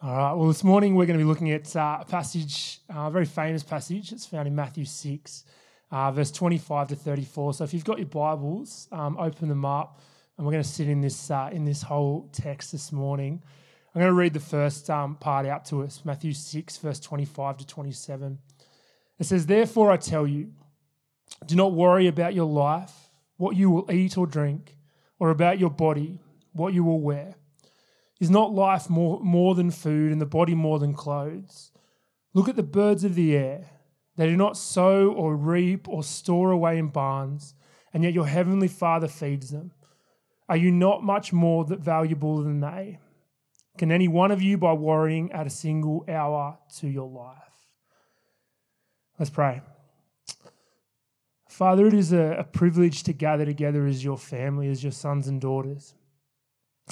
All right. Well, this morning we're going to be looking at uh, a passage, uh, a very famous passage. It's found in Matthew 6, uh, verse 25 to 34. So if you've got your Bibles, um, open them up, and we're going to sit in this uh, in this whole text this morning. I'm going to read the first um, part out to us, Matthew 6, verse 25 to 27. It says, "Therefore I tell you, do not worry about your life, what you will eat or drink, or about your body, what you will wear." Is not life more, more than food and the body more than clothes? Look at the birds of the air. They do not sow or reap or store away in barns, and yet your heavenly Father feeds them. Are you not much more valuable than they? Can any one of you, by worrying, add a single hour to your life? Let's pray. Father, it is a, a privilege to gather together as your family, as your sons and daughters.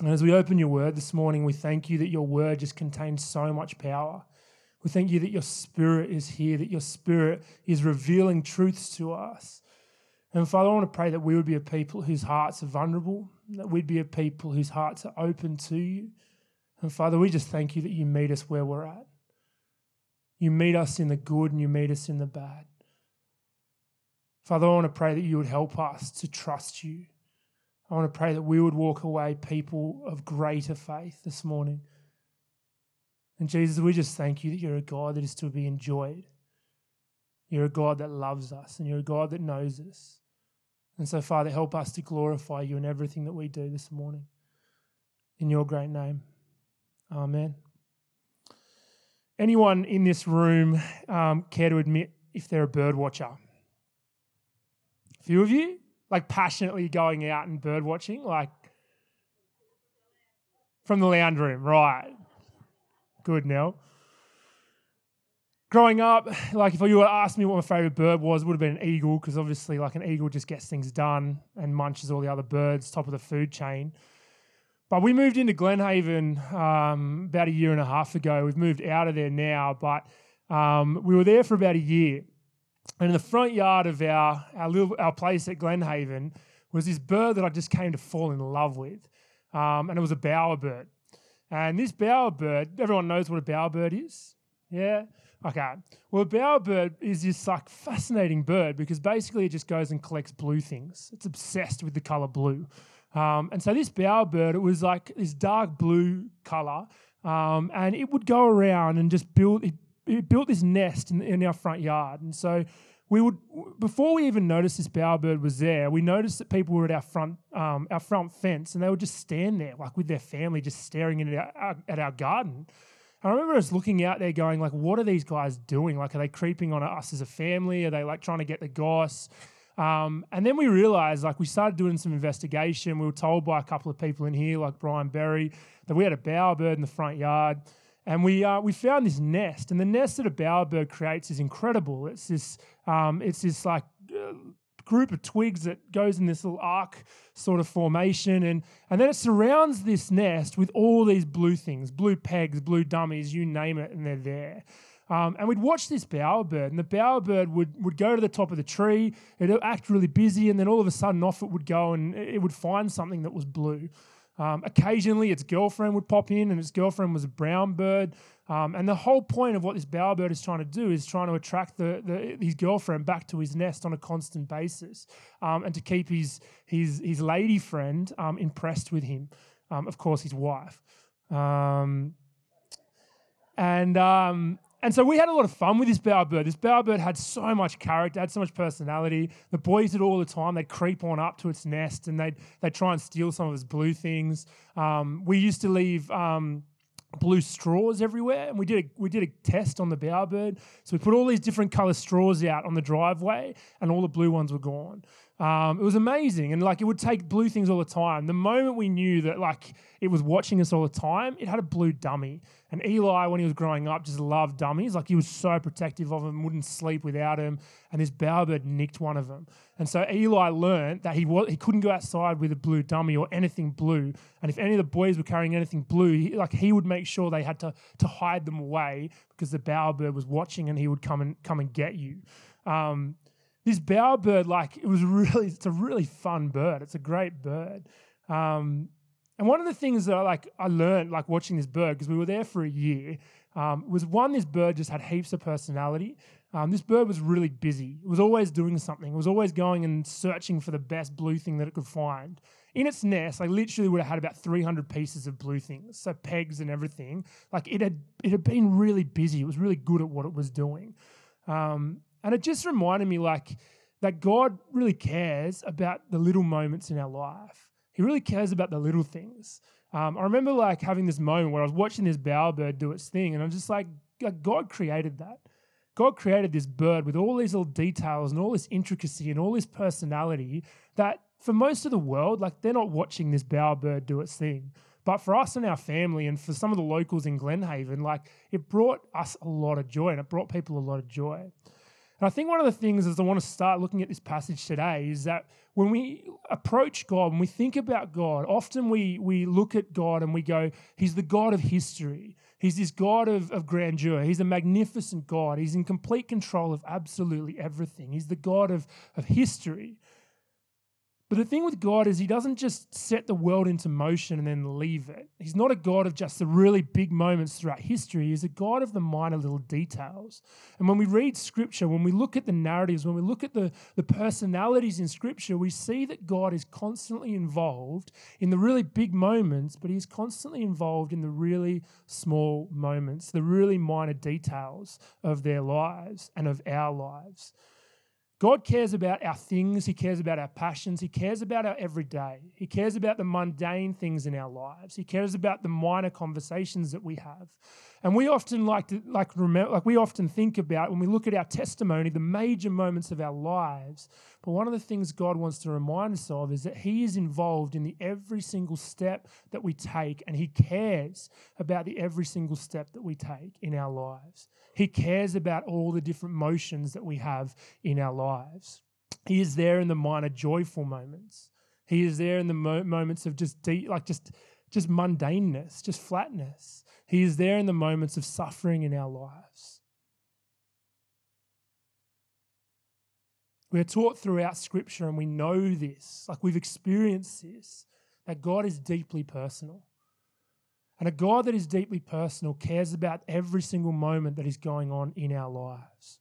And as we open your word this morning, we thank you that your word just contains so much power. We thank you that your spirit is here, that your spirit is revealing truths to us. And Father, I want to pray that we would be a people whose hearts are vulnerable, that we'd be a people whose hearts are open to you. And Father, we just thank you that you meet us where we're at. You meet us in the good and you meet us in the bad. Father, I want to pray that you would help us to trust you I want to pray that we would walk away people of greater faith this morning. And Jesus, we just thank you that you're a God that is to be enjoyed. You're a God that loves us and you're a God that knows us. And so, Father, help us to glorify you in everything that we do this morning. In your great name. Amen. Anyone in this room um, care to admit if they're a bird watcher? A few of you? Like passionately going out and bird watching, like from the lounge room, right? Good, Nell. Growing up, like if you were asked me what my favorite bird was, would have been an eagle because obviously, like an eagle just gets things done and munches all the other birds, top of the food chain. But we moved into Glenhaven um, about a year and a half ago. We've moved out of there now, but um, we were there for about a year. And in the front yard of our, our, little, our place at Glenhaven was this bird that I just came to fall in love with. Um, and it was a bowerbird. And this bowerbird, everyone knows what a bowerbird is? Yeah? Okay. Well, a bowerbird is this like fascinating bird because basically it just goes and collects blue things. It's obsessed with the color blue. Um, and so this bowerbird, it was like this dark blue color. Um, and it would go around and just build, it it built this nest in, in our front yard. And so we would before we even noticed this bowerbird was there, we noticed that people were at our front um, our front fence and they would just stand there like with their family, just staring at our, at our garden. I remember us looking out there, going like, "What are these guys doing? Like, are they creeping on us as a family? Are they like trying to get the goss?" Um, and then we realized, like, we started doing some investigation. We were told by a couple of people in here, like Brian Berry, that we had a bowerbird in the front yard. And we, uh, we found this nest, and the nest that a bowerbird creates is incredible. It's this, um, it's this like uh, group of twigs that goes in this little arc sort of formation, and, and then it surrounds this nest with all these blue things, blue pegs, blue dummies, you name it, and they're there. Um, and we'd watch this bowerbird, and the bowerbird would, would go to the top of the tree, it'd act really busy, and then all of a sudden off it would go and it would find something that was blue. Um, occasionally, its girlfriend would pop in, and its girlfriend was a brown bird. Um, and the whole point of what this bowerbird is trying to do is trying to attract the, the, his girlfriend back to his nest on a constant basis, um, and to keep his his his lady friend um, impressed with him. Um, of course, his wife. Um, and and so we had a lot of fun with this bowerbird. This bowerbird had so much character, had so much personality. The boys did all the time. They'd creep on up to its nest and they'd, they'd try and steal some of its blue things. Um, we used to leave um, blue straws everywhere, and we did a, we did a test on the bowerbird. So we put all these different color straws out on the driveway, and all the blue ones were gone. Um, it was amazing, and like it would take blue things all the time. The moment we knew that like it was watching us all the time, it had a blue dummy. And Eli, when he was growing up, just loved dummies. Like he was so protective of them, wouldn't sleep without him. And this bowerbird nicked one of them. And so Eli learned that he was he couldn't go outside with a blue dummy or anything blue. And if any of the boys were carrying anything blue, he, like he would make sure they had to to hide them away because the bowerbird was watching, and he would come and come and get you. Um, this bowerbird, like it was really, it's a really fun bird. It's a great bird. Um, And one of the things that I like I learned like watching this bird because we were there for a year um, was one this bird just had heaps of personality. Um, this bird was really busy. It was always doing something. It was always going and searching for the best blue thing that it could find. In its nest, I literally would have had about 300 pieces of blue things, so pegs and everything. Like it had, it had been really busy. It was really good at what it was doing, um, and it just reminded me like that God really cares about the little moments in our life. He really cares about the little things. Um, I remember like having this moment where I was watching this bowerbird do its thing, and I'm just like, God created that. God created this bird with all these little details and all this intricacy and all this personality that for most of the world, like they're not watching this bowerbird do its thing. But for us and our family and for some of the locals in Glenhaven, like it brought us a lot of joy and it brought people a lot of joy. And I think one of the things as I want to start looking at this passage today is that when we approach God, when we think about God, often we, we look at God and we go, He's the God of history. He's this God of, of grandeur. He's a magnificent God. He's in complete control of absolutely everything. He's the God of, of history. But the thing with God is, He doesn't just set the world into motion and then leave it. He's not a God of just the really big moments throughout history. He's a God of the minor little details. And when we read Scripture, when we look at the narratives, when we look at the, the personalities in Scripture, we see that God is constantly involved in the really big moments, but He's constantly involved in the really small moments, the really minor details of their lives and of our lives. God cares about our things. He cares about our passions. He cares about our everyday. He cares about the mundane things in our lives. He cares about the minor conversations that we have. And we often like to like remember like we often think about when we look at our testimony the major moments of our lives. But one of the things God wants to remind us of is that he is involved in the every single step that we take and he cares about the every single step that we take in our lives. He cares about all the different motions that we have in our lives. He is there in the minor joyful moments. He is there in the mo- moments of just deep, like just just mundaneness, just flatness. He is there in the moments of suffering in our lives. We're taught throughout Scripture, and we know this, like we've experienced this, that God is deeply personal. And a God that is deeply personal cares about every single moment that is going on in our lives.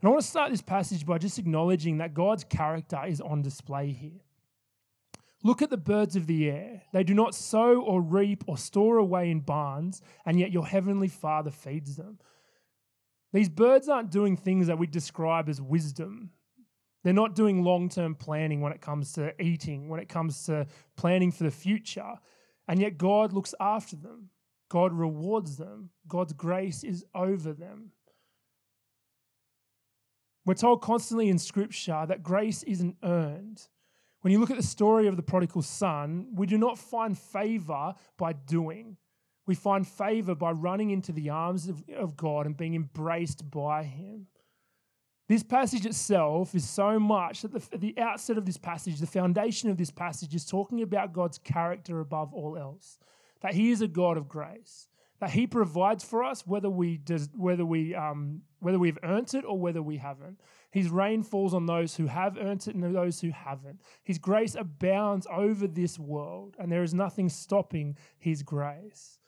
And I want to start this passage by just acknowledging that God's character is on display here. Look at the birds of the air. They do not sow or reap or store away in barns, and yet your heavenly Father feeds them. These birds aren't doing things that we describe as wisdom. They're not doing long term planning when it comes to eating, when it comes to planning for the future. And yet God looks after them. God rewards them. God's grace is over them. We're told constantly in Scripture that grace isn't earned. When you look at the story of the prodigal son, we do not find favor by doing. We find favor by running into the arms of, of God and being embraced by Him. This passage itself is so much that the, the outset of this passage, the foundation of this passage is talking about God's character above all else that He is a God of grace, that He provides for us whether we does, whether we um, whether we've earned it or whether we haven't. His rain falls on those who have earned it and those who haven't. His grace abounds over this world, and there is nothing stopping His grace.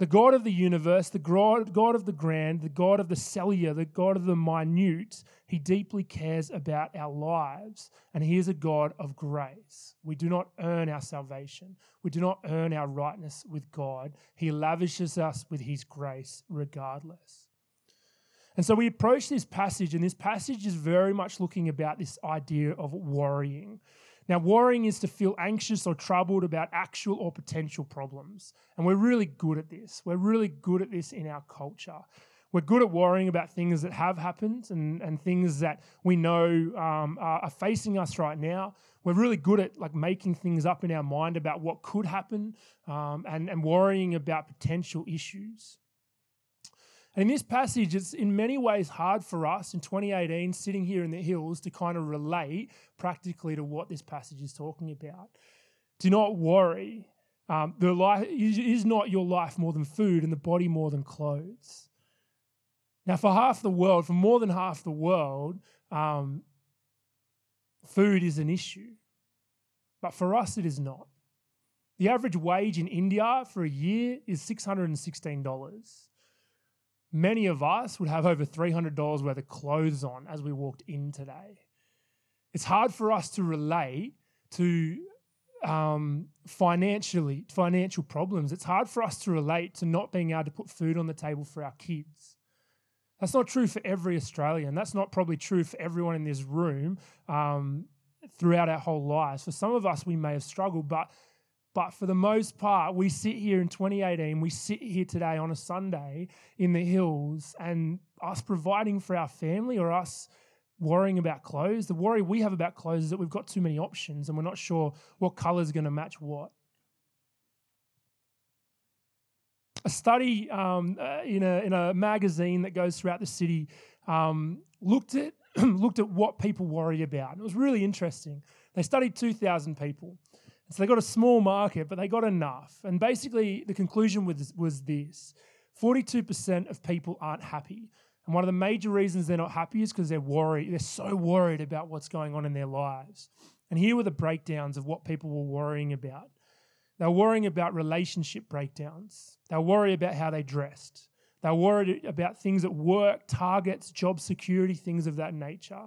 The God of the universe, the God, of the grand, the God of the cellular, the God of the minute, He deeply cares about our lives, and He is a God of grace. We do not earn our salvation, we do not earn our rightness with God. He lavishes us with His grace regardless. And so we approach this passage, and this passage is very much looking about this idea of worrying. Now, worrying is to feel anxious or troubled about actual or potential problems. And we're really good at this. We're really good at this in our culture. We're good at worrying about things that have happened and, and things that we know um, are, facing us right now. We're really good at like making things up in our mind about what could happen um, and, and worrying about potential issues. And in this passage, it's in many ways hard for us in 2018, sitting here in the hills, to kind of relate practically to what this passage is talking about. Do not worry. Um, the life is not your life more than food, and the body more than clothes. Now, for half the world, for more than half the world, um, food is an issue. But for us, it is not. The average wage in India for a year is $616. Many of us would have over $300 worth of clothes on as we walked in today. It's hard for us to relate to um, financially financial problems. It's hard for us to relate to not being able to put food on the table for our kids. That's not true for every Australian. That's not probably true for everyone in this room um, throughout our whole lives. For some of us, we may have struggled, but but for the most part, we sit here in 2018, we sit here today on a Sunday in the hills, and us providing for our family or us worrying about clothes, the worry we have about clothes is that we've got too many options and we're not sure what color is going to match what. A study um, uh, in, a, in a magazine that goes throughout the city um, looked at looked at what people worry about. And it was really interesting. They studied 2,000 people. So they got a small market, but they got enough. And basically, the conclusion was, was this 42% of people aren't happy. And one of the major reasons they're not happy is because they're worried. They're so worried about what's going on in their lives. And here were the breakdowns of what people were worrying about. They were worrying about relationship breakdowns. They were worried about how they dressed. They were worried about things at work, targets, job security, things of that nature.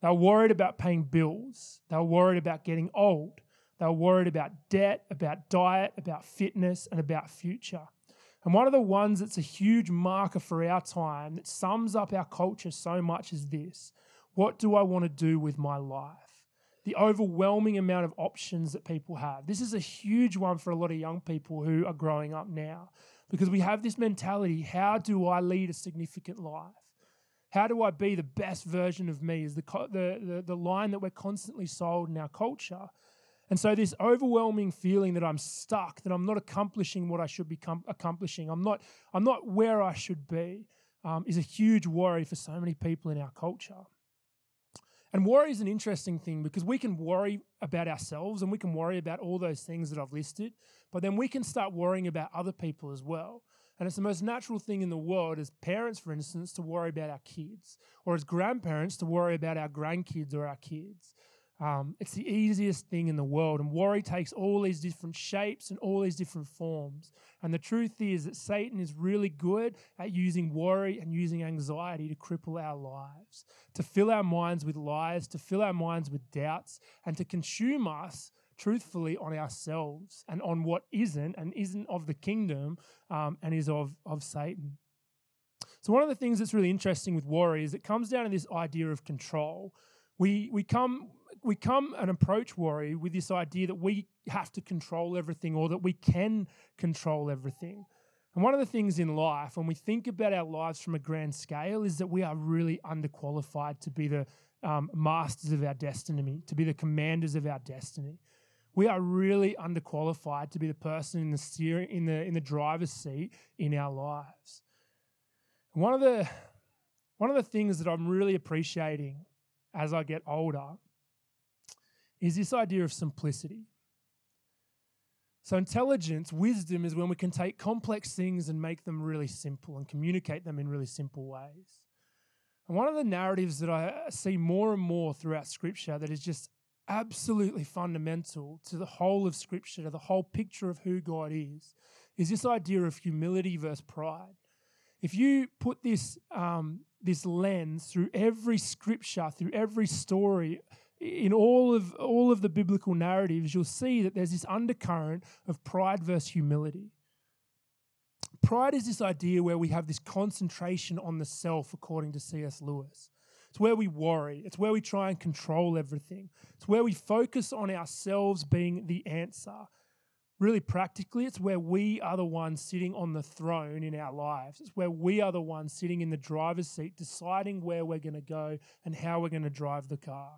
They were worried about paying bills. They were worried about getting old. They were worried about debt, about diet, about fitness, and about future. And one of the ones that's a huge marker for our time that sums up our culture so much is this What do I want to do with my life? The overwhelming amount of options that people have. This is a huge one for a lot of young people who are growing up now because we have this mentality how do I lead a significant life? How do I be the best version of me? Is the, the, the, the line that we're constantly sold in our culture. And so, this overwhelming feeling that I'm stuck, that I'm not accomplishing what I should be com- accomplishing, I'm not, I'm not where I should be, um, is a huge worry for so many people in our culture. And worry is an interesting thing because we can worry about ourselves and we can worry about all those things that I've listed, but then we can start worrying about other people as well. And it's the most natural thing in the world as parents, for instance, to worry about our kids, or as grandparents to worry about our grandkids or our kids. Um, it's the easiest thing in the world. And worry takes all these different shapes and all these different forms. And the truth is that Satan is really good at using worry and using anxiety to cripple our lives, to fill our minds with lies, to fill our minds with doubts, and to consume us truthfully on ourselves and on what isn't and isn't of the kingdom um, and is of, of Satan. So, one of the things that's really interesting with worry is it comes down to this idea of control. We, we come we come and approach worry with this idea that we have to control everything or that we can control everything. And one of the things in life, when we think about our lives from a grand scale, is that we are really underqualified to be the um, masters of our destiny, to be the commanders of our destiny. We are really underqualified to be the person in the steering, in the in the driver's seat in our lives. One of the one of the things that I'm really appreciating as I get older is this idea of simplicity. So, intelligence, wisdom is when we can take complex things and make them really simple and communicate them in really simple ways. And one of the narratives that I see more and more throughout Scripture that is just absolutely fundamental to the whole of Scripture, to the whole picture of who God is, is this idea of humility versus pride. If you put this, um, this lens through every Scripture, through every story, in all of all of the biblical narratives, you'll see that there's this undercurrent of pride versus humility. Pride is this idea where we have this concentration on the self, according to C.S. Lewis. It's where we worry. It's where we try and control everything. It's where we focus on ourselves being the answer. Really, practically, it's where we are the ones sitting on the throne in our lives. It's where we are the ones sitting in the driver's seat, deciding where we're going to go and how we're going to drive the car.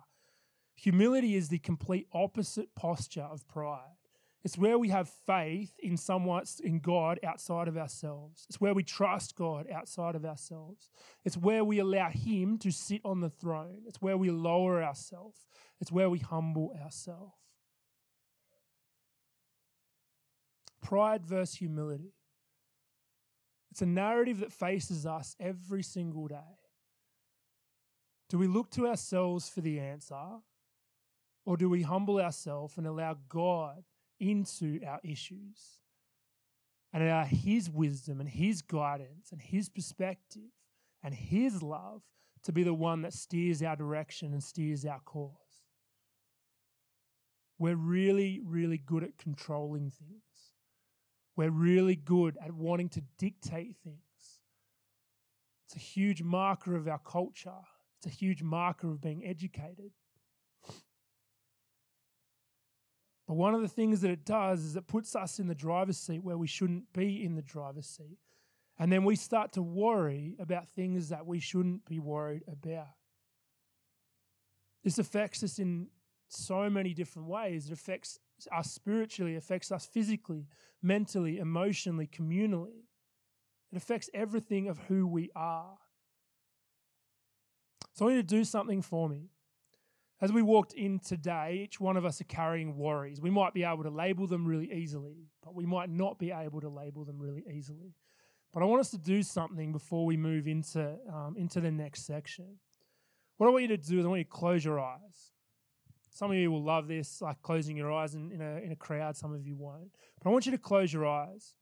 Humility is the complete opposite posture of pride. It's where we have faith in someone, in God outside of ourselves. It's where we trust God outside of ourselves. It's where we allow Him to sit on the throne. It's where we lower ourselves. It's where we humble ourselves. Pride versus humility. It's a narrative that faces us every single day. Do we look to ourselves for the answer? Or do we humble ourselves and allow God into our issues and allow His wisdom and His guidance and His perspective and His love to be the one that steers our direction and steers our course? We're really, really good at controlling things. We're really good at wanting to dictate things. It's a huge marker of our culture. It's a huge marker of being educated. But one of the things that it does is it puts us in the driver's seat where we shouldn't be in the driver's seat. And then we start to worry about things that we shouldn't be worried about. This affects us in so many different ways. It affects us spiritually, affects us physically, mentally, emotionally, communally. It affects everything of who we are. So I you to do something for me. As we walked in today, each one of us are carrying worries. We might be able to label them really easily, but we might not be able to label them really easily. But I want us to do something before we move into, um, into the next section. What I want you to do is I want you to close your eyes. Some of you will love this, like closing your eyes in, in, a, in a crowd. Some of you won't. But I want you to close your eyes.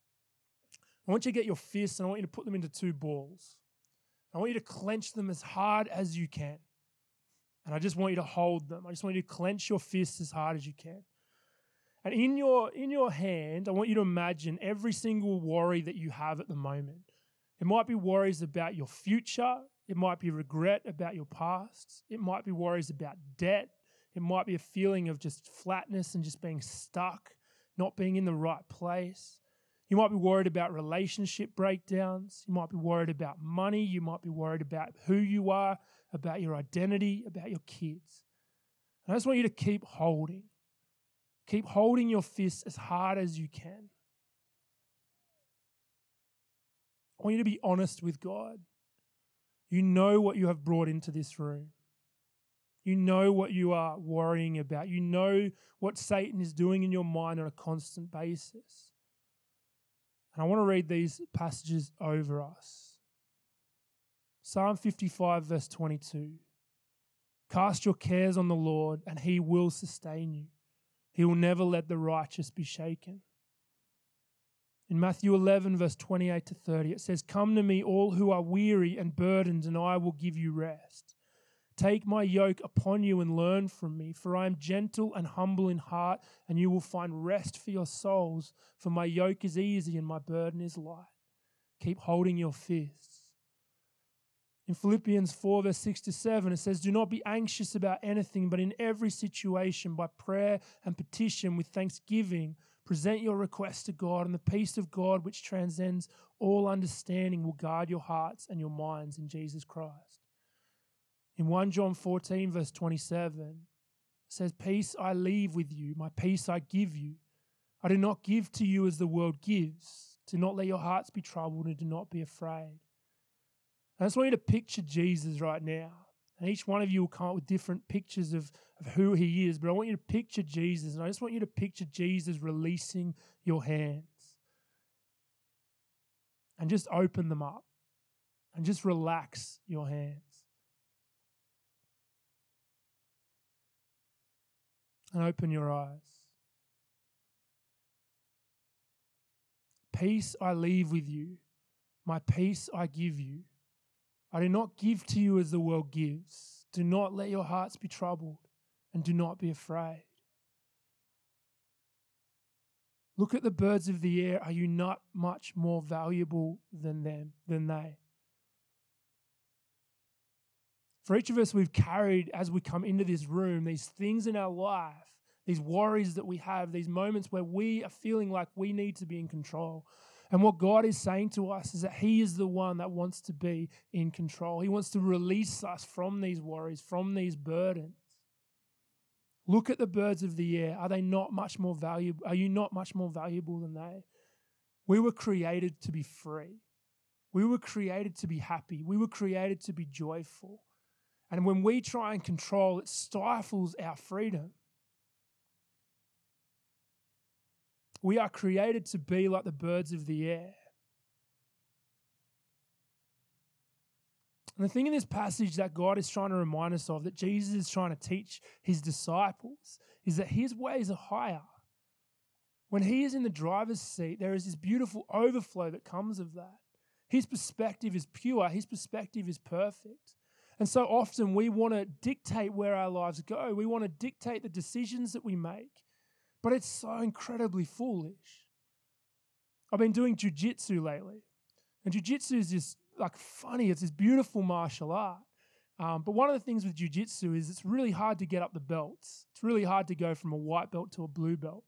I want you to get your fists and I want you to put them into two balls. I want you to clench them as hard as you can. And I just want you to hold them. I just want you to clench your fists as hard as you can. And in your in your hand, I want you to imagine every single worry that you have at the moment. It might be worries about your future, it might be regret about your past, it might be worries about debt, it might be a feeling of just flatness and just being stuck, not being in the right place. You might be worried about relationship breakdowns. You might be worried about money. You might be worried about who you are, about your identity, about your kids. And I just want you to keep holding. Keep holding your fists as hard as you can. I want you to be honest with God. You know what you have brought into this room. You know what you are worrying about. You know what Satan is doing in your mind on a constant basis. And I want to read these passages over us. Psalm 55, verse 22. Cast your cares on the Lord, and he will sustain you. He will never let the righteous be shaken. In Matthew 11, verse 28 to 30, it says, Come to me, all who are weary and burdened, and I will give you rest. Take my yoke upon you and learn from me, for I am gentle and humble in heart, and you will find rest for your souls. For my yoke is easy and my burden is light. Keep holding your fists. In Philippians 4, verse 6 to 7, it says, Do not be anxious about anything, but in every situation, by prayer and petition with thanksgiving, present your requests to God, and the peace of God, which transcends all understanding, will guard your hearts and your minds in Jesus Christ. In 1 John 14, verse 27, it says, Peace I leave with you, my peace I give you. I do not give to you as the world gives. Do not let your hearts be troubled and do not be afraid. I just want you to picture Jesus right now. And each one of you will come up with different pictures of, of who he is. But I want you to picture Jesus. And I just want you to picture Jesus releasing your hands. And just open them up. And just relax your hands. and open your eyes. Peace I leave with you, my peace I give you. I do not give to you as the world gives. Do not let your hearts be troubled, and do not be afraid. Look at the birds of the air. Are you not much more valuable than them, than they? For each of us, we've carried as we come into this room these things in our life, these worries that we have, these moments where we are feeling like we need to be in control. And what God is saying to us is that He is the one that wants to be in control. He wants to release us from these worries, from these burdens. Look at the birds of the air. Are they not much more valuable? Are you not much more valuable than they? We were created to be free. We were created to be happy. We were created to be joyful. And when we try and control, it stifles our freedom. We are created to be like the birds of the air. And the thing in this passage that God is trying to remind us of, that Jesus is trying to teach his disciples, is that his ways are higher. When he is in the driver's seat, there is this beautiful overflow that comes of that. His perspective is pure, his perspective is perfect. And so often we want to dictate where our lives go, we want to dictate the decisions that we make, but it's so incredibly foolish. I've been doing jujitsu lately, and jujitsu is just like funny. It's this beautiful martial art. Um, but one of the things with jujitsu is it's really hard to get up the belts. It's really hard to go from a white belt to a blue belt.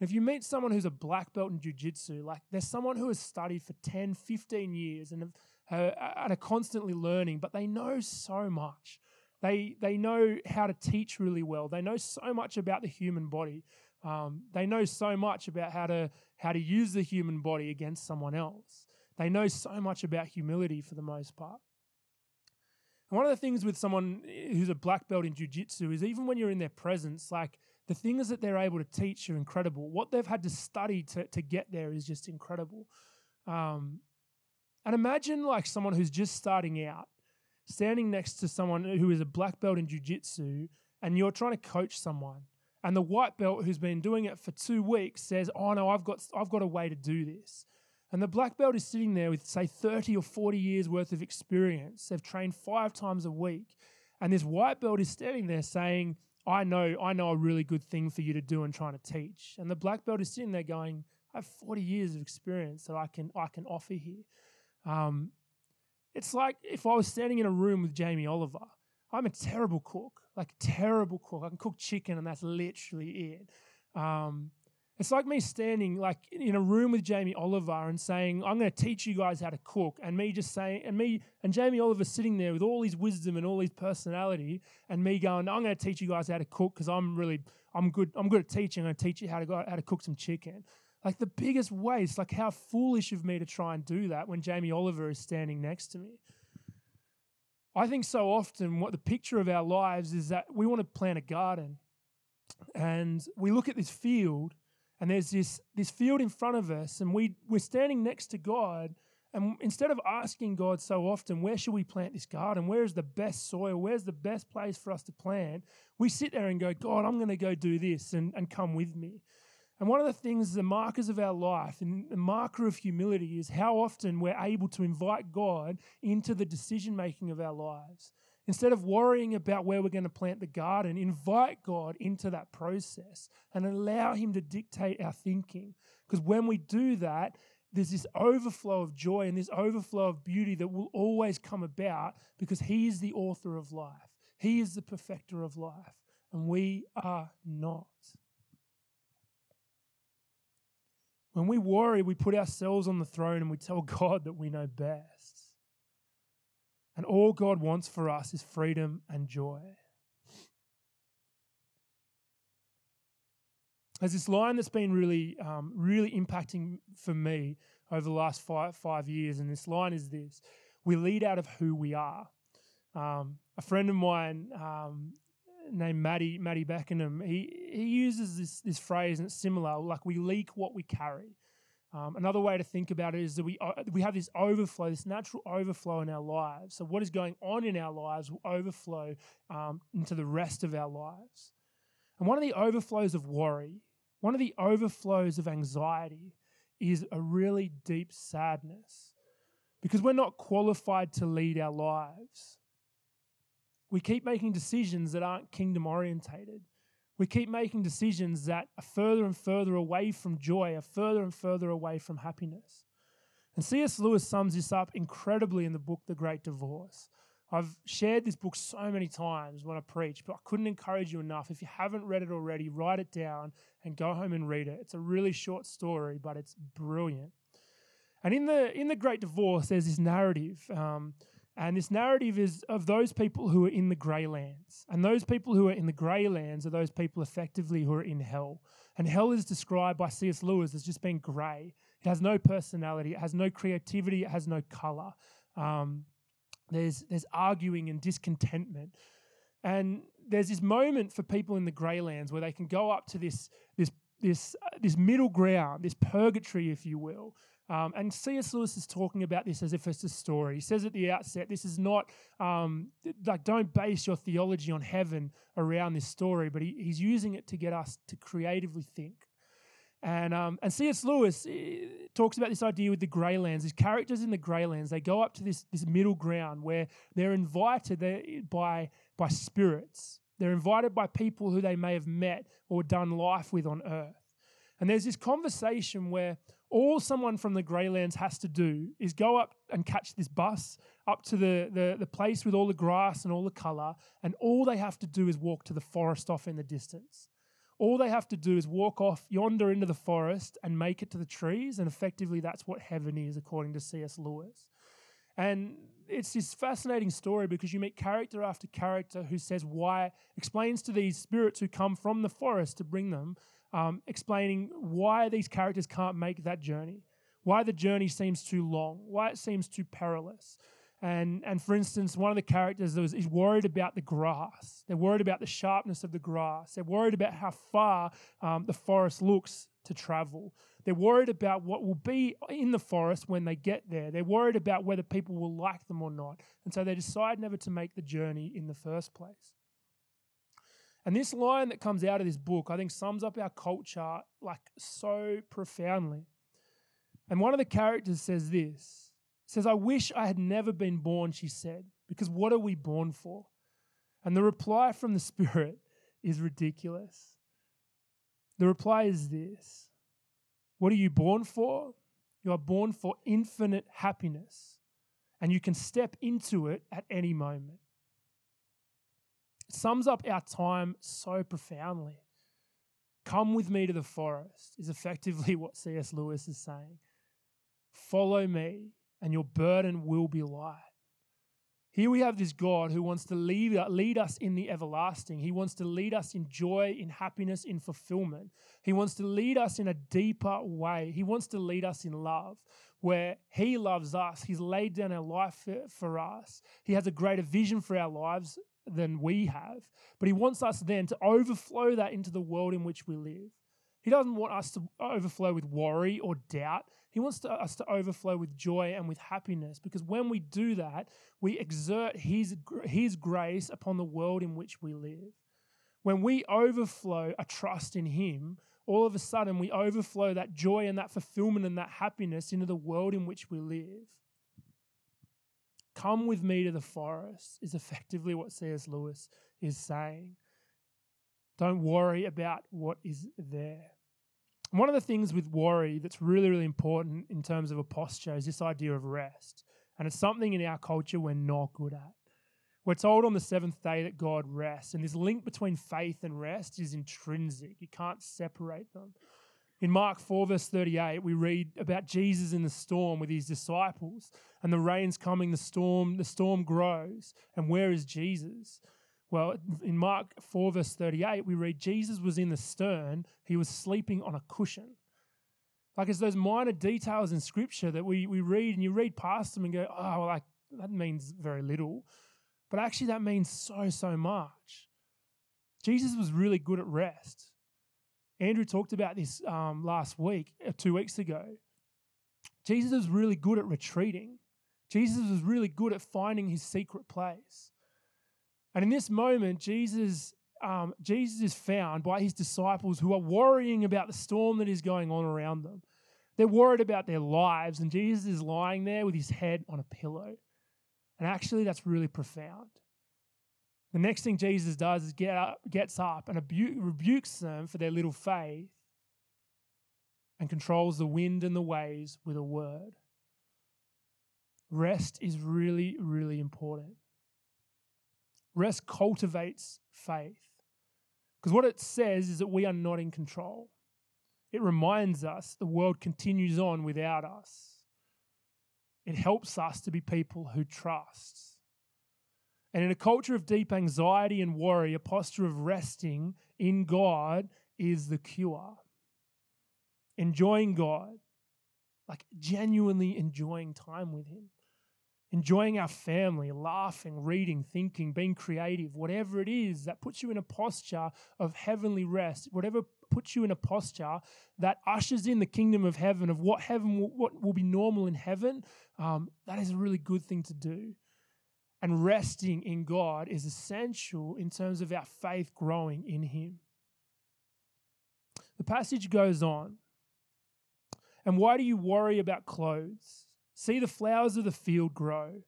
And if you meet someone who's a black belt in jujitsu, like there's someone who has studied for 10, 15 years and, have, uh, and are constantly learning, but they know so much. They, they know how to teach really well. They know so much about the human body. Um, they know so much about how to, how to use the human body against someone else. They know so much about humility for the most part. And one of the things with someone who's a black belt in jujitsu is even when you're in their presence, like the things that they're able to teach are incredible. What they've had to study to, to get there is just incredible. Um, and imagine like someone who's just starting out, standing next to someone who is a black belt in jujitsu, and you're trying to coach someone. And the white belt who's been doing it for two weeks says, "Oh no, I've got I've got a way to do this." And the black belt is sitting there with, say, 30 or 40 years worth of experience. They've trained five times a week. And this white belt is standing there saying, I know, I know a really good thing for you to do and trying to teach. And the black belt is sitting there going, I have 40 years of experience that I can I can offer here. Um, it's like if I was standing in a room with Jamie Oliver. I'm a terrible cook, like terrible cook. I can cook chicken, and that's literally it. Um, it's like me standing like in a room with Jamie Oliver and saying, I'm going to teach you guys how to cook. And me just saying, and me and Jamie Oliver sitting there with all his wisdom and all his personality, and me going, I'm going to teach you guys how to cook because I'm really, I'm good, I'm good at teaching. I'm going to teach you how to go, how to cook some chicken. Like the biggest waste, like how foolish of me to try and do that when Jamie Oliver is standing next to me. I think so often what the picture of our lives is that we want to plant a garden and we look at this field and there's this this field in front of us and we we're standing next to God and instead of asking God so often where should we plant this garden? Where is the best soil? Where's the best place for us to plant? we sit there and go God I'm going to go do this and and come with me and one of the things the markers of our life and the marker of humility is how often we're able to invite God into the decision making of our lives Instead of worrying about where we're going to plant the garden, invite God into that process and allow Him to dictate our thinking. Because when we do that, there's this overflow of joy and this overflow of beauty that will always come about because He is the author of life, He is the perfecter of life, and we are not. When we worry, we put ourselves on the throne and we tell God that we know best. And all God wants for us is freedom and joy. There's this line that's been really, um, really impacting for me over the last five, five years, and this line is this: "We lead out of who we are." Um, a friend of mine um, named Maddie Maddie Beckenham, he he uses this this phrase, and it's similar. Like we leak what we carry. Um, another way to think about it is that we uh, we have this overflow, this natural overflow in our lives. So what is going on in our lives will overflow um, into the rest of our lives. And one of the overflows of worry, one of the overflows of anxiety, is a really deep sadness, because we're not qualified to lead our lives. We keep making decisions that aren't kingdom orientated. We keep making decisions that are further and further away from joy, are further and further away from happiness. And C.S. Lewis sums this up incredibly in the book The Great Divorce. I've shared this book so many times when I preach, but I couldn't encourage you enough. If you haven't read it already, write it down and go home and read it. It's a really short story, but it's brilliant. And in the in the Great Divorce, there's this narrative, um, And this narrative is of those people who are in the grey lands. And those people who are in the grey lands are those people effectively who are in hell. And hell is described by C.S. Lewis as just being grey. It has no personality, it has no creativity, it has no colour. Um, there's, there's arguing and discontentment. And there's this moment for people in the grey lands where they can go up to this, this, this, uh, this middle ground, this purgatory, if you will, um, and C.S. Lewis is talking about this as if it's a story. He says at the outset, this is not um, like don't base your theology on heaven around this story, but he, he's using it to get us to creatively think. And um, and C.S. Lewis eh, talks about this idea with the Greylands. These characters in the Greylands, they go up to this this middle ground where they're invited by by spirits. They're invited by people who they may have met or done life with on earth. And there's this conversation where all someone from the Greylands has to do is go up and catch this bus up to the, the, the place with all the grass and all the colour, and all they have to do is walk to the forest off in the distance. All they have to do is walk off yonder into the forest and make it to the trees, and effectively that's what heaven is, according to C.S. Lewis. And it's this fascinating story because you meet character after character who says why, explains to these spirits who come from the forest to bring them um, explaining why these characters can't make that journey, why the journey seems too long, why it seems too perilous. And, and for instance, one of the characters is worried about the grass. They're worried about the sharpness of the grass. They're worried about how far um, the forest looks to travel. They're worried about what will be in the forest when they get there. They're worried about whether people will like them or not. And so they decide never to make the journey in the first place. And this line that comes out of this book, I think, sums up our culture like so profoundly. And one of the characters says this says, I wish I had never been born, she said, because what are we born for? And the reply from the Spirit is ridiculous. The reply is this What are you born for? You are born for infinite happiness, and you can step into it at any moment sums up our time so profoundly. Come with me to the forest is effectively what C.S. Lewis is saying. Follow me, and your burden will be light. Here we have this God who wants to lead, lead us in the everlasting. He wants to lead us in joy, in happiness, in fulfillment. He wants to lead us in a deeper way. He wants to lead us in love, where He loves us. He's laid down our life for, for us. He has a greater vision for our lives than we have. But he wants us then to overflow that into the world in which we live. He doesn't want us to overflow with worry or doubt. He wants to, us to overflow with joy and with happiness because when we do that, we exert his, his grace upon the world in which we live. When we overflow a trust in Him, all of a sudden we overflow that joy and that fulfillment and that happiness into the world in which we live. Come with me to the forest, is effectively what C.S. Lewis is saying. Don't worry about what is there. And one of the things with worry that's really, really important in terms of a posture is this idea of rest. And it's something in our culture we're not good at. We're told on the seventh day that God rests, and this link between faith and rest is intrinsic. You can't separate them. In Mark 4, verse 38, we read about Jesus in the storm with his disciples, and the rain's coming, the storm, the storm grows. And where is Jesus? Well, in Mark 4, verse 38, we read Jesus was in the stern, he was sleeping on a cushion. Like it's those minor details in scripture that we, we read and you read past them and go, oh, well, like, that means very little. But actually, that means so, so much. Jesus was really good at rest. Andrew talked about this um, last week, uh, two weeks ago. Jesus was really good at retreating. Jesus was really good at finding his secret place. And in this moment, Jesus, um, Jesus is found by his disciples who are worrying about the storm that is going on around them. They're worried about their lives, and Jesus is lying there with his head on a pillow. And actually, that's really profound. The next thing Jesus does is get up, gets up and rebukes them for their little faith and controls the wind and the waves with a word. Rest is really, really important. Rest cultivates faith. Because what it says is that we are not in control. It reminds us the world continues on without us. It helps us to be people who trust. And in a culture of deep anxiety and worry, a posture of resting in God is the cure. Enjoying God, like genuinely enjoying time with Him, enjoying our family, laughing, reading, thinking, being creative, whatever it is that puts you in a posture of heavenly rest, whatever puts you in a posture that ushers in the kingdom of heaven, of what heaven will, what will be normal in heaven, um, that is a really good thing to do. And resting in God is essential in terms of our faith growing in Him. The passage goes on. And why do you worry about clothes? See the flowers of the field grow.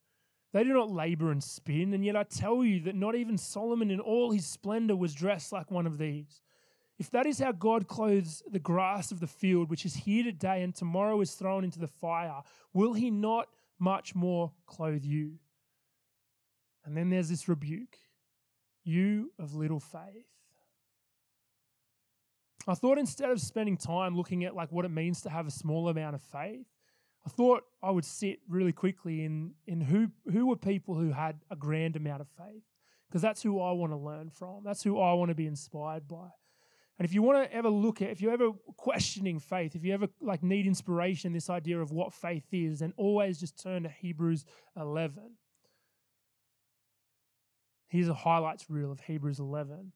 They do not labor and spin, and yet I tell you that not even Solomon in all his splendor was dressed like one of these. If that is how God clothes the grass of the field, which is here today and tomorrow is thrown into the fire, will he not much more clothe you? And then there's this rebuke you of little faith. I thought instead of spending time looking at like what it means to have a small amount of faith, I thought I would sit really quickly in in who who were people who had a grand amount of faith because that's who I want to learn from. That's who I want to be inspired by. And if you want to ever look at, if you're ever questioning faith, if you ever like need inspiration, this idea of what faith is, then always just turn to Hebrews 11. Here's a highlights reel of Hebrews 11.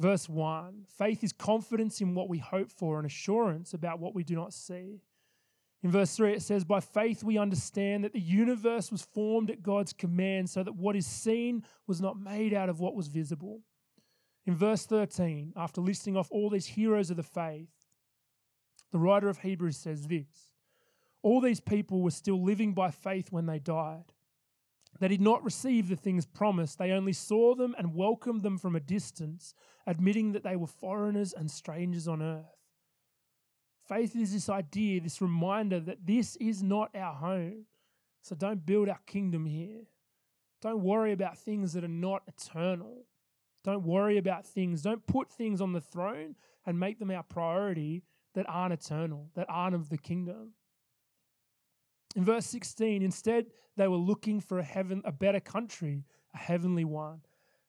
Verse 1 Faith is confidence in what we hope for and assurance about what we do not see. In verse 3, it says, By faith we understand that the universe was formed at God's command, so that what is seen was not made out of what was visible. In verse 13, after listing off all these heroes of the faith, the writer of Hebrews says this All these people were still living by faith when they died. They did not receive the things promised, they only saw them and welcomed them from a distance, admitting that they were foreigners and strangers on earth. Faith is this idea, this reminder that this is not our home. So don't build our kingdom here. Don't worry about things that are not eternal. Don't worry about things. Don't put things on the throne and make them our priority that aren't eternal, that aren't of the kingdom. In verse 16, instead, they were looking for a heaven, a better country, a heavenly one.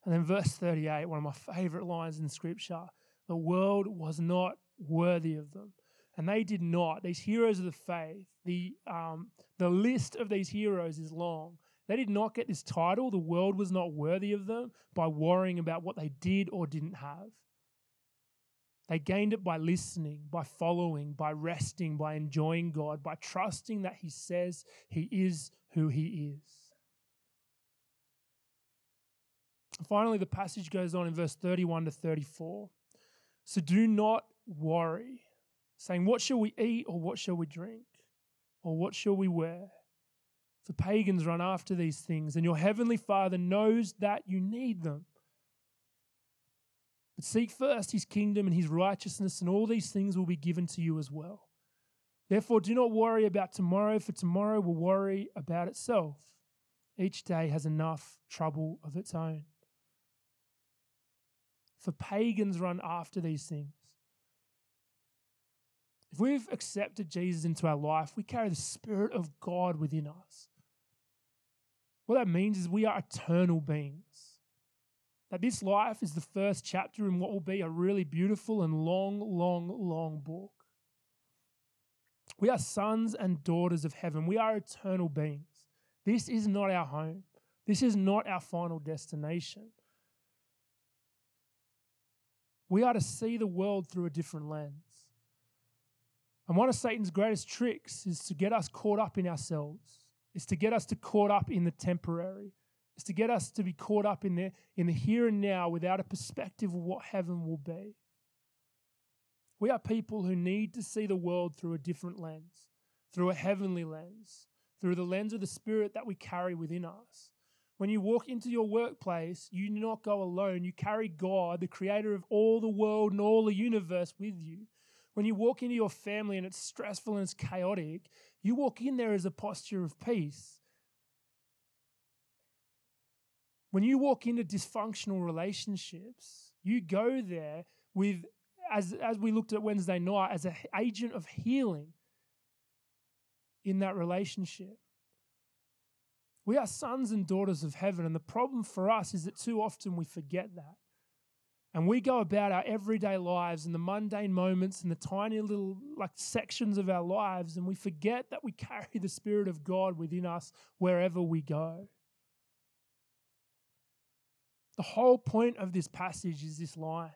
And then verse 38, one of my favorite lines in scripture, the world was not worthy of them. And they did not. These heroes of the faith, the, um, the list of these heroes is long. They did not get this title, the world was not worthy of them, by worrying about what they did or didn't have. They gained it by listening, by following, by resting, by enjoying God, by trusting that He says He is who He is. finally, the passage goes on in verse 31 to 34. So do not worry, saying, What shall we eat, or what shall we drink, or what shall we wear? For pagans run after these things, and your heavenly Father knows that you need them. But seek first his kingdom and his righteousness, and all these things will be given to you as well. Therefore, do not worry about tomorrow, for tomorrow will worry about itself. Each day has enough trouble of its own. For pagans run after these things. If we've accepted Jesus into our life, we carry the Spirit of God within us. What that means is we are eternal beings. That this life is the first chapter in what will be a really beautiful and long, long, long book. We are sons and daughters of heaven. We are eternal beings. This is not our home. This is not our final destination. We are to see the world through a different lens. And one of Satan's greatest tricks is to get us caught up in ourselves is to get us to caught up in the temporary, is to get us to be caught up in the, in the here and now without a perspective of what heaven will be. We are people who need to see the world through a different lens, through a heavenly lens, through the lens of the Spirit that we carry within us. When you walk into your workplace, you do not go alone. You carry God, the creator of all the world and all the universe, with you. When you walk into your family and it's stressful and it's chaotic, you walk in there as a posture of peace. When you walk into dysfunctional relationships, you go there with, as, as we looked at Wednesday night, as an agent of healing in that relationship. We are sons and daughters of heaven. And the problem for us is that too often we forget that. And we go about our everyday lives and the mundane moments and the tiny little like sections of our lives, and we forget that we carry the Spirit of God within us wherever we go. The whole point of this passage is this line.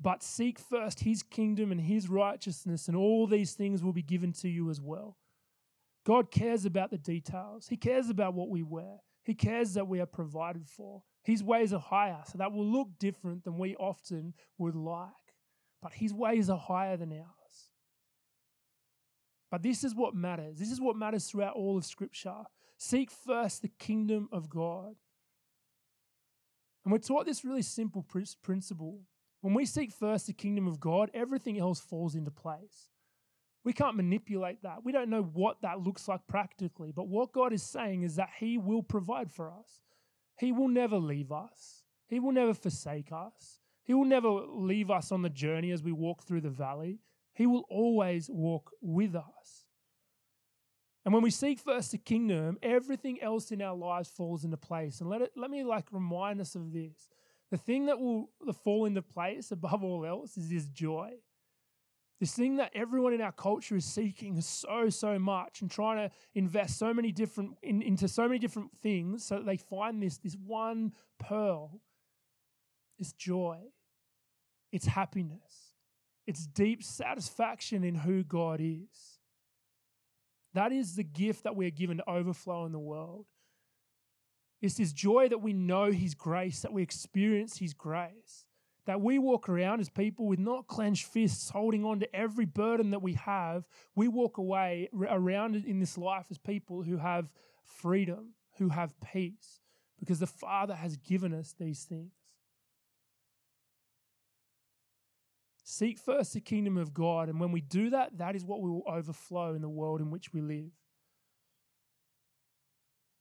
But seek first his kingdom and his righteousness, and all these things will be given to you as well. God cares about the details. He cares about what we wear. He cares that we are provided for. His ways are higher, so that will look different than we often would like. But his ways are higher than ours. But this is what matters. This is what matters throughout all of Scripture. Seek first the kingdom of God. And we're taught this really simple principle. When we seek first the kingdom of God, everything else falls into place. We can't manipulate that. We don't know what that looks like practically. But what God is saying is that He will provide for us. He will never leave us, He will never forsake us. He will never leave us on the journey as we walk through the valley. He will always walk with us. And when we seek first the kingdom, everything else in our lives falls into place. And let it let me like remind us of this. The thing that will fall into place above all else is this joy. This thing that everyone in our culture is seeking so, so much and trying to invest so many different in, into so many different things so that they find this, this one pearl. It's joy. It's happiness. It's deep satisfaction in who God is. That is the gift that we are given to overflow in the world. It's this joy that we know His grace, that we experience His grace that we walk around as people with not clenched fists holding on to every burden that we have. We walk away around in this life as people who have freedom, who have peace, because the Father has given us these things. Seek first the kingdom of God, and when we do that, that is what we will overflow in the world in which we live.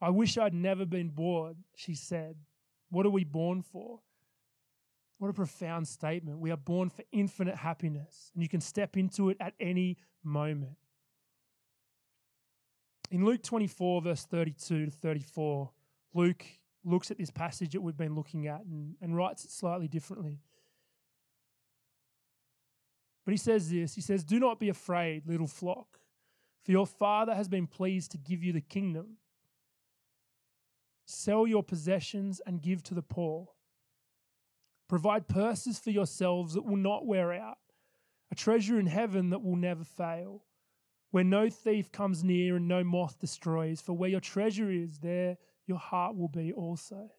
I wish I'd never been born, she said. What are we born for? What a profound statement. We are born for infinite happiness, and you can step into it at any moment. In Luke 24, verse 32 to 34, Luke looks at this passage that we've been looking at and, and writes it slightly differently. But he says this He says, Do not be afraid, little flock, for your Father has been pleased to give you the kingdom. Sell your possessions and give to the poor. Provide purses for yourselves that will not wear out, a treasure in heaven that will never fail, where no thief comes near and no moth destroys. For where your treasure is, there your heart will be also.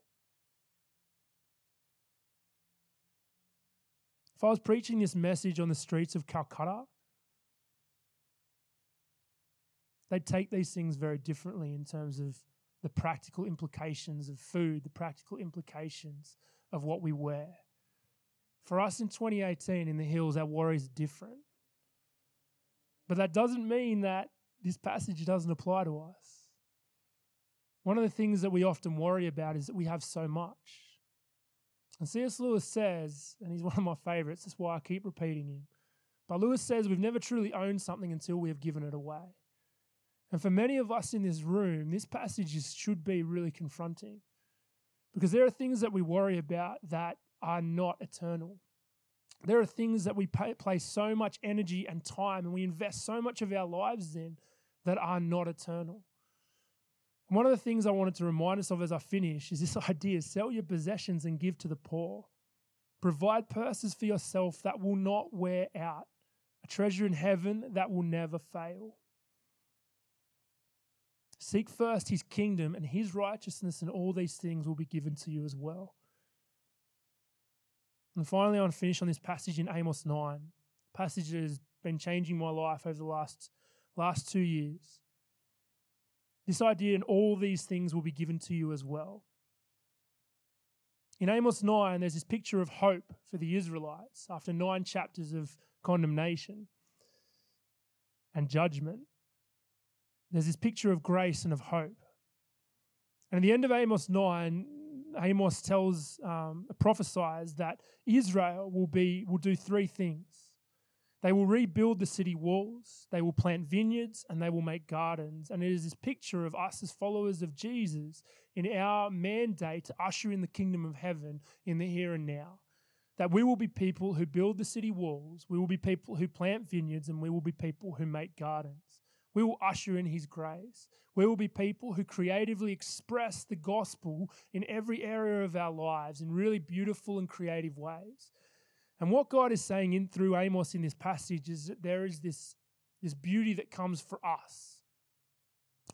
If I was preaching this message on the streets of Calcutta, they'd take these things very differently in terms of the practical implications of food, the practical implications of what we wear. For us in 2018 in the hills, our worry is different. But that doesn't mean that this passage doesn't apply to us. One of the things that we often worry about is that we have so much. And C.S. Lewis says, and he's one of my favorites, that's why I keep repeating him. But Lewis says we've never truly owned something until we have given it away. And for many of us in this room, this passage should be really confronting because there are things that we worry about that are not eternal. There are things that we pay, place so much energy and time and we invest so much of our lives in that are not eternal. One of the things I wanted to remind us of as I finish is this idea sell your possessions and give to the poor. Provide purses for yourself that will not wear out, a treasure in heaven that will never fail. Seek first his kingdom and his righteousness, and all these things will be given to you as well. And finally, I want to finish on this passage in Amos 9. Passage that has been changing my life over the last, last two years. This idea and all these things will be given to you as well. In Amos 9, there's this picture of hope for the Israelites after nine chapters of condemnation and judgment there's this picture of grace and of hope. And at the end of Amos 9, Amos tells, um, prophesies that Israel will be will do three things. They will rebuild the city walls, they will plant vineyards, and they will make gardens. And it is this picture of us as followers of Jesus in our mandate to usher in the kingdom of heaven in the here and now. That we will be people who build the city walls, we will be people who plant vineyards, and we will be people who make gardens. We will usher in his grace. We will be people who creatively express the gospel in every area of our lives in really beautiful and creative ways. And what God is saying in through Amos in this passage is that there is this, this beauty that comes for us.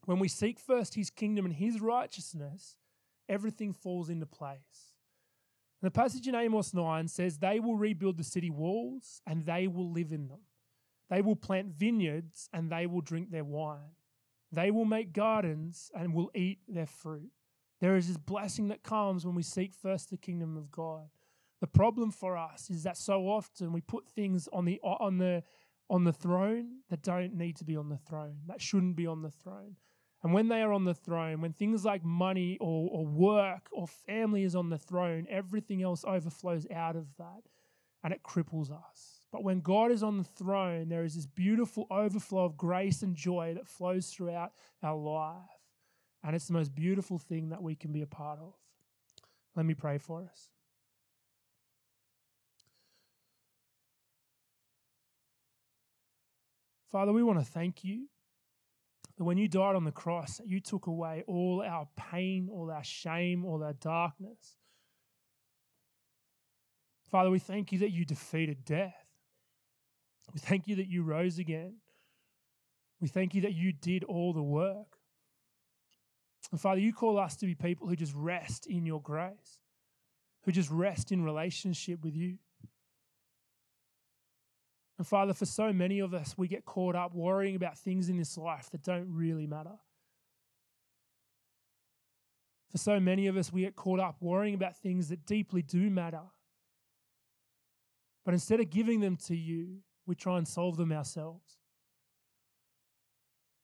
When we seek first his kingdom and his righteousness, everything falls into place. And the passage in Amos 9 says, They will rebuild the city walls and they will live in them. They will plant vineyards and they will drink their wine. They will make gardens and will eat their fruit. There is this blessing that comes when we seek first the kingdom of God. The problem for us is that so often we put things on the on the on the throne that don't need to be on the throne, that shouldn't be on the throne. And when they are on the throne, when things like money or, or work or family is on the throne, everything else overflows out of that and it cripples us. But when God is on the throne, there is this beautiful overflow of grace and joy that flows throughout our life. And it's the most beautiful thing that we can be a part of. Let me pray for us. Father, we want to thank you that when you died on the cross, you took away all our pain, all our shame, all our darkness. Father, we thank you that you defeated death. We thank you that you rose again. We thank you that you did all the work. And Father, you call us to be people who just rest in your grace, who just rest in relationship with you. And Father, for so many of us, we get caught up worrying about things in this life that don't really matter. For so many of us, we get caught up worrying about things that deeply do matter. But instead of giving them to you, we try and solve them ourselves.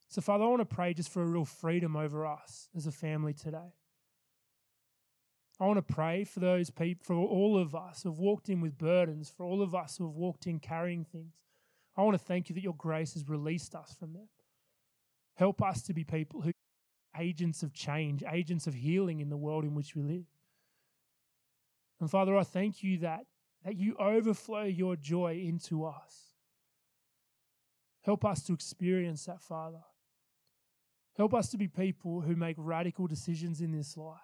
So, Father, I want to pray just for a real freedom over us as a family today. I want to pray for those people, for all of us who have walked in with burdens, for all of us who have walked in carrying things. I want to thank you that your grace has released us from them. Help us to be people who agents of change, agents of healing in the world in which we live. And Father, I thank you that, that you overflow your joy into us. Help us to experience that, Father. Help us to be people who make radical decisions in this life.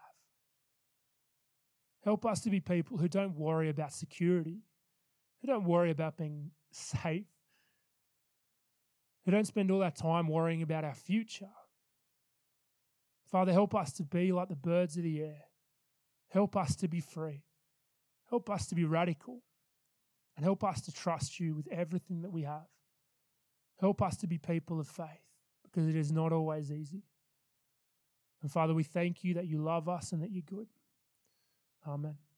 Help us to be people who don't worry about security, who don't worry about being safe, who don't spend all our time worrying about our future. Father, help us to be like the birds of the air. Help us to be free. Help us to be radical. And help us to trust you with everything that we have. Help us to be people of faith because it is not always easy. And Father, we thank you that you love us and that you're good. Amen.